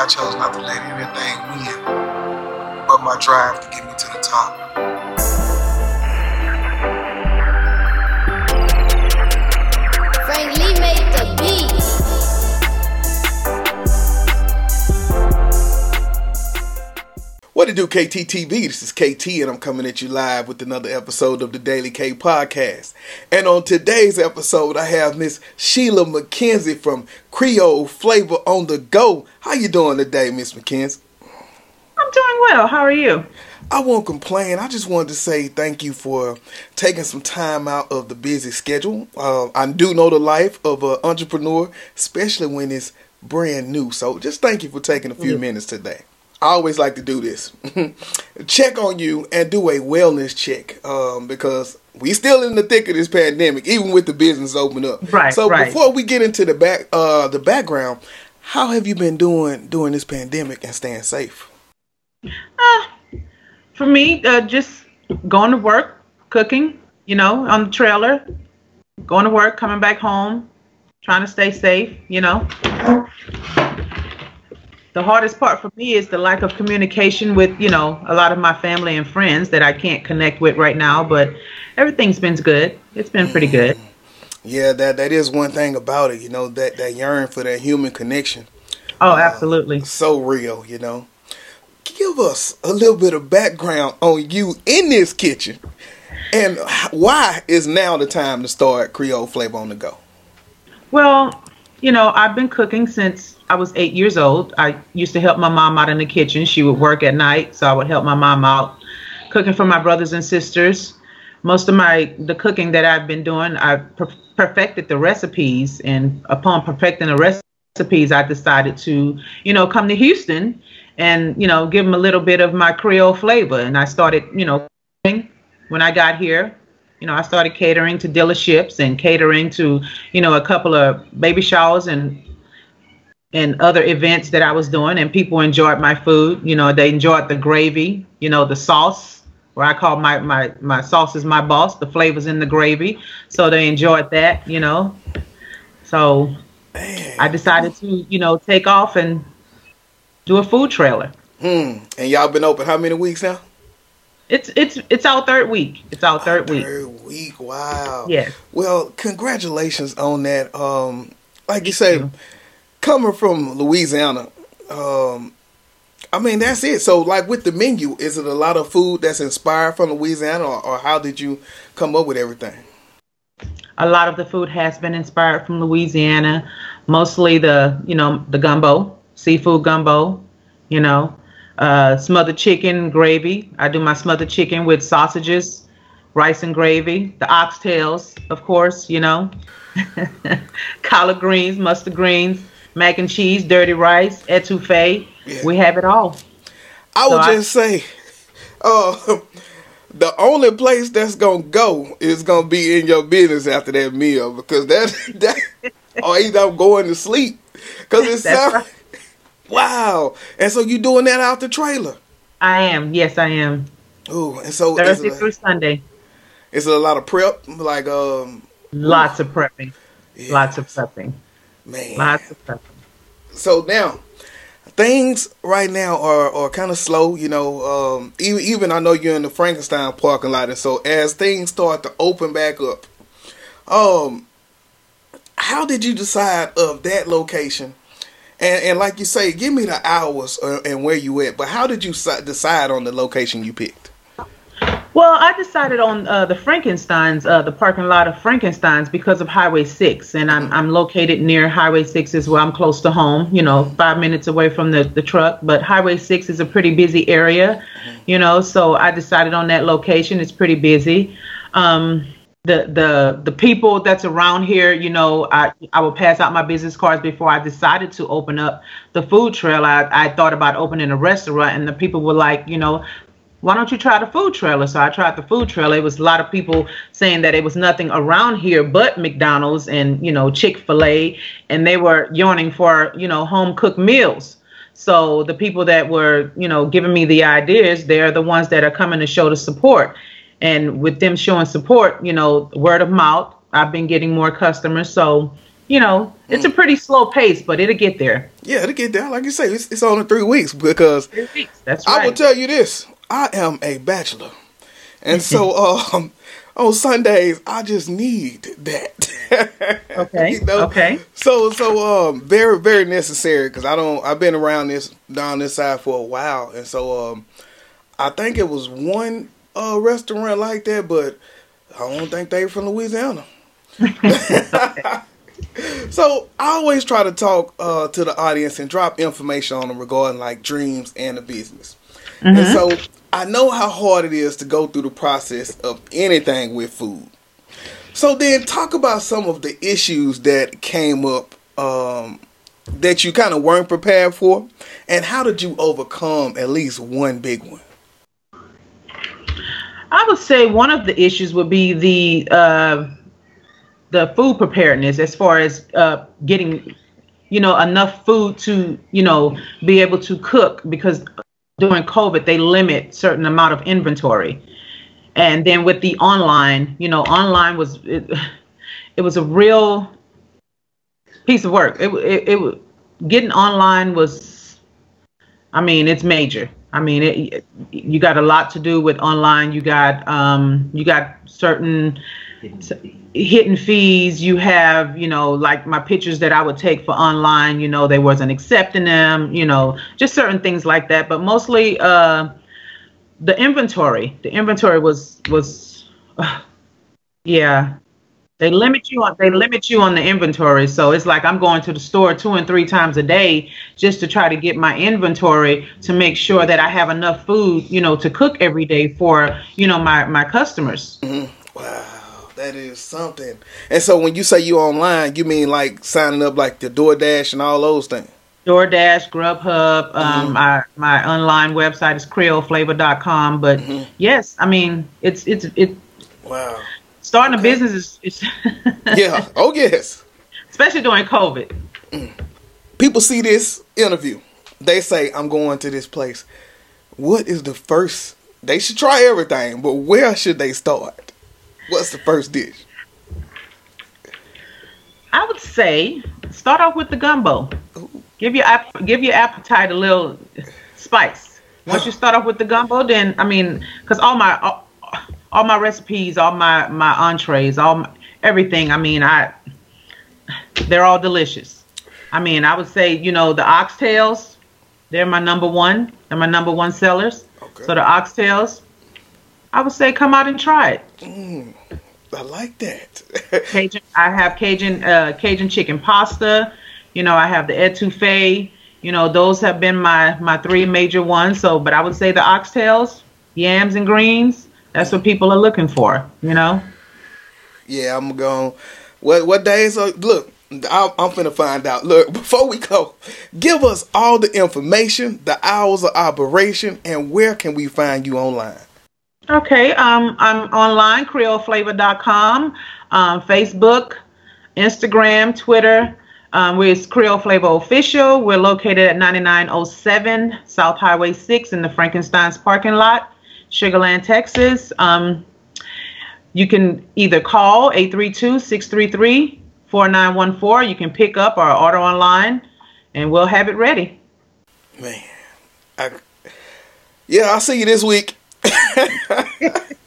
I chose not to let anything win but my drive to get me to the top. What to do, KT TEEV? This is KT, and I'm coming at you live with another episode of the Daily K Podcast. And on today's episode, I have Miss Sheila McKenzie from Creole Flava on the Go. How you doing today, Miss McKenzie? I'm doing well. How are you? I won't complain. I just wanted to say thank you for taking some time out of the busy schedule. Uh, I do know the life of an entrepreneur, especially when it's brand new. So just thank you for taking a few minutes today. I always like to do this. check on you and do a wellness check um, because we still in the thick of this pandemic, even with the business open up. Right, So right. before we get into the back, uh, the background, how have you been doing during this pandemic and staying safe? Uh, for me, uh, just going to work, cooking, you know, on the trailer, going to work, coming back home, trying to stay safe, you know. The hardest part for me is the lack of communication with, you know, a lot of my family and friends that I can't connect with right now, but everything's been good. It's been pretty good. Mm-hmm. Yeah, that that is one thing about it. You know that that yearn for that human connection, Oh, uh, absolutely. so real. You know, give us a little bit of background on you in this kitchen, and why is now the time to start Creole Flava on the Go? Well, you know, I've been cooking since I was eight years old. I used to help my mom out in the kitchen. She would work at night, so I would help my mom out cooking for my brothers and sisters. Most of my the cooking that I've been doing, I per- perfected the recipes, and upon perfecting the recipes, I decided to, you know, come to Houston and you know give them a little bit of my Creole flavor. And I started, you know, when I got here you know, I started catering to dealerships and catering to, you know, a couple of baby showers and and other events that I was doing, and people enjoyed my food. You know, they enjoyed the gravy, you know, the sauce, where I call my my my sauce is my boss. The flavors in the gravy, so they enjoyed that. You know, so I decided to, you know, take off and do a food trailer. Hmm. And y'all been open how many weeks now? It's it's it's our third week. It's our third week. Third week. Wow. Yes. Well, congratulations on that. Um, like you say, you. Coming from Louisiana, um, I mean that's it. So, like with the menu, is it a lot of food that's inspired from Louisiana, or, or how did you come up with everything? a lot of the food has been inspired from Louisiana, mostly the you know the gumbo, seafood gumbo, you know, uh, smothered chicken gravy. I do my smothered chicken with sausages, rice and gravy, the oxtails, of course, you know, collard greens, mustard greens, mac and cheese, dirty rice, etouffee. Yeah. We have it all. I would I- just say, uh, the only place that's gonna go is gonna be in your business after that meal because that that or either I'm going to sleep because it sounds right. wow. And so you doing that out the trailer? I am. Yes, I am. Ooh, and so Thursday through Sunday. is it a lot of prep? Like um, Lots of prepping. yeah, Lots of prepping. Man. Lots of prepping. So now, things right now are, are kind of slow. You know, um, even even I know you're in the Frankenstein parking lot, and so as things start to open back up, um, how did you decide of that location? And and like you say, give me the hours uh, and where you at. But how did you decide on the location you picked? Well, I decided on uh, the Frankenstein's, uh, the parking lot of Frankenstein's because of Highway 6. And I'm, I'm located near Highway 6 as well. I'm close to home, you know, five minutes away from the, the truck. But Highway 6 is a pretty busy area, you know, so I decided on that location. It's pretty busy. Um, the, the the people that's around here, you know, I I will pass out my business cards before I decided to open up the food trail. I, I thought about opening a restaurant, and the people were like, you know, why don't you try the food trailer? So I tried the food trailer. It was a lot of people saying that it was nothing around here but McDonald's and, you know, Chick fil A. And they were yearning for, you know, home cooked meals. So the people that were, you know, giving me the ideas, they're the ones that are coming to show the support. And with them showing support, you know, word of mouth, I've been getting more customers. So you know, it's a hmm. pretty slow pace, but it'll get there. Yeah, it'll get there. like you say, it's, it's only three weeks because Three weeks. That's I will tell you this: I am a bachelor, and so um, on Sundays I just need that. Okay, You know? okay. So so um, very very necessary because I don't I've been around this down this side for a while, and so um, I think it was one uh restaurant like that, but I don't think they from Louisiana. So I always try to talk uh, to the audience and drop information on them regarding like dreams and the business. And so I know how hard it is to go through the process of anything with food. So then talk about some of the issues that came up um, that you kind of weren't prepared for, and how did you overcome at least one big one? I would say one of the issues would be the uh, the food preparedness, as far as uh, getting, you know, enough food to, you know, be able to cook because during COVID they limit certain amount of inventory, and then with the online, you know, online was it, it was a real piece of work. It it, it getting online was I mean, it's major. I mean, it, you got a lot to do with online. You got um, you got certain hidden fees. You have, you know, like my pictures that I would take for online. You know, they wasn't accepting them. You know, just certain things like that. But mostly, uh, the inventory. The inventory was was, uh, yeah. They limit you on they limit you on the inventory. So it's like I'm going to the store two and three times a day just to try to get my inventory to make sure that I have enough food, you know, to cook every day for, you know, my my customers. Wow, that is something. And so when you say you online, you mean like signing up like the DoorDash and all those things? DoorDash, Grubhub, um, mm-hmm. my my online website is creoleflavor.com. But mm-hmm. yes, I mean it's it's it Wow. starting a business is, is Yeah. Oh yes. especially during COVID. Mm. People see this interview. They say, I'm going to this place. What is the first they should try everything, but where should they start? What's the first dish? I would say start off with the gumbo. Give your give your appetite a little spice. Once you start off with the gumbo, then I mean, because all my all, all my recipes, all my my entrees, all my, everything. I mean, I they're all delicious. I mean, I would say you know the oxtails, they're my number one. They're my number one sellers. Okay. So the oxtails, I would say come out and try it. I like that. Cajun. I have Cajun uh, Cajun chicken pasta. You know, I have the etouffee. You know, those have been my my three major ones. So, but I would say the oxtails, yams, and greens. That's what people are looking for. You know. yeah, I'm going. What what days are look? I'm, I'm finna find out. Look, before we go, give us all the information, the hours of operation, and where can we find you online? Okay. Um, I'm online, creoleflavor.com, um, Facebook, Instagram, Twitter. Um, we're Creole Flava Official. We're located at 9907 South Highway 6 in the Frankenstein's parking lot, Sugarland, Texas. Um, you can either call 832-633-4914. You can pick up or order online, and we'll have it ready. Man, I, yeah, I'll see you this week.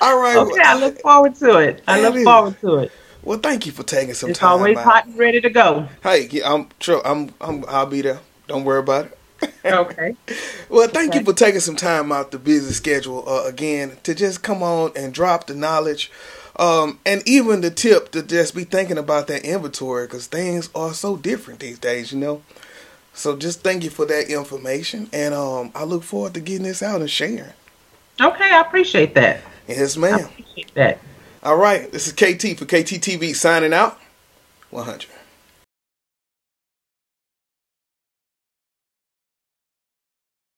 All right. Okay, I look forward to it. I look forward to it. Well, thank you for taking some It's time. always out. hot and ready to go. Hey, I'm sure I'm, I'm I'll be there. Don't worry about it. Okay. Well, thank you for taking some time out the busy schedule uh, again to just come on and drop the knowledge, um, and even the tip to just be thinking about that inventory because things are so different these days, you know. So just thank you for that information, and um, I look forward to getting this out and sharing. Okay, I appreciate that. Yes, I ma'am. appreciate that. All right, this is KT for KT TEEV signing out. 100.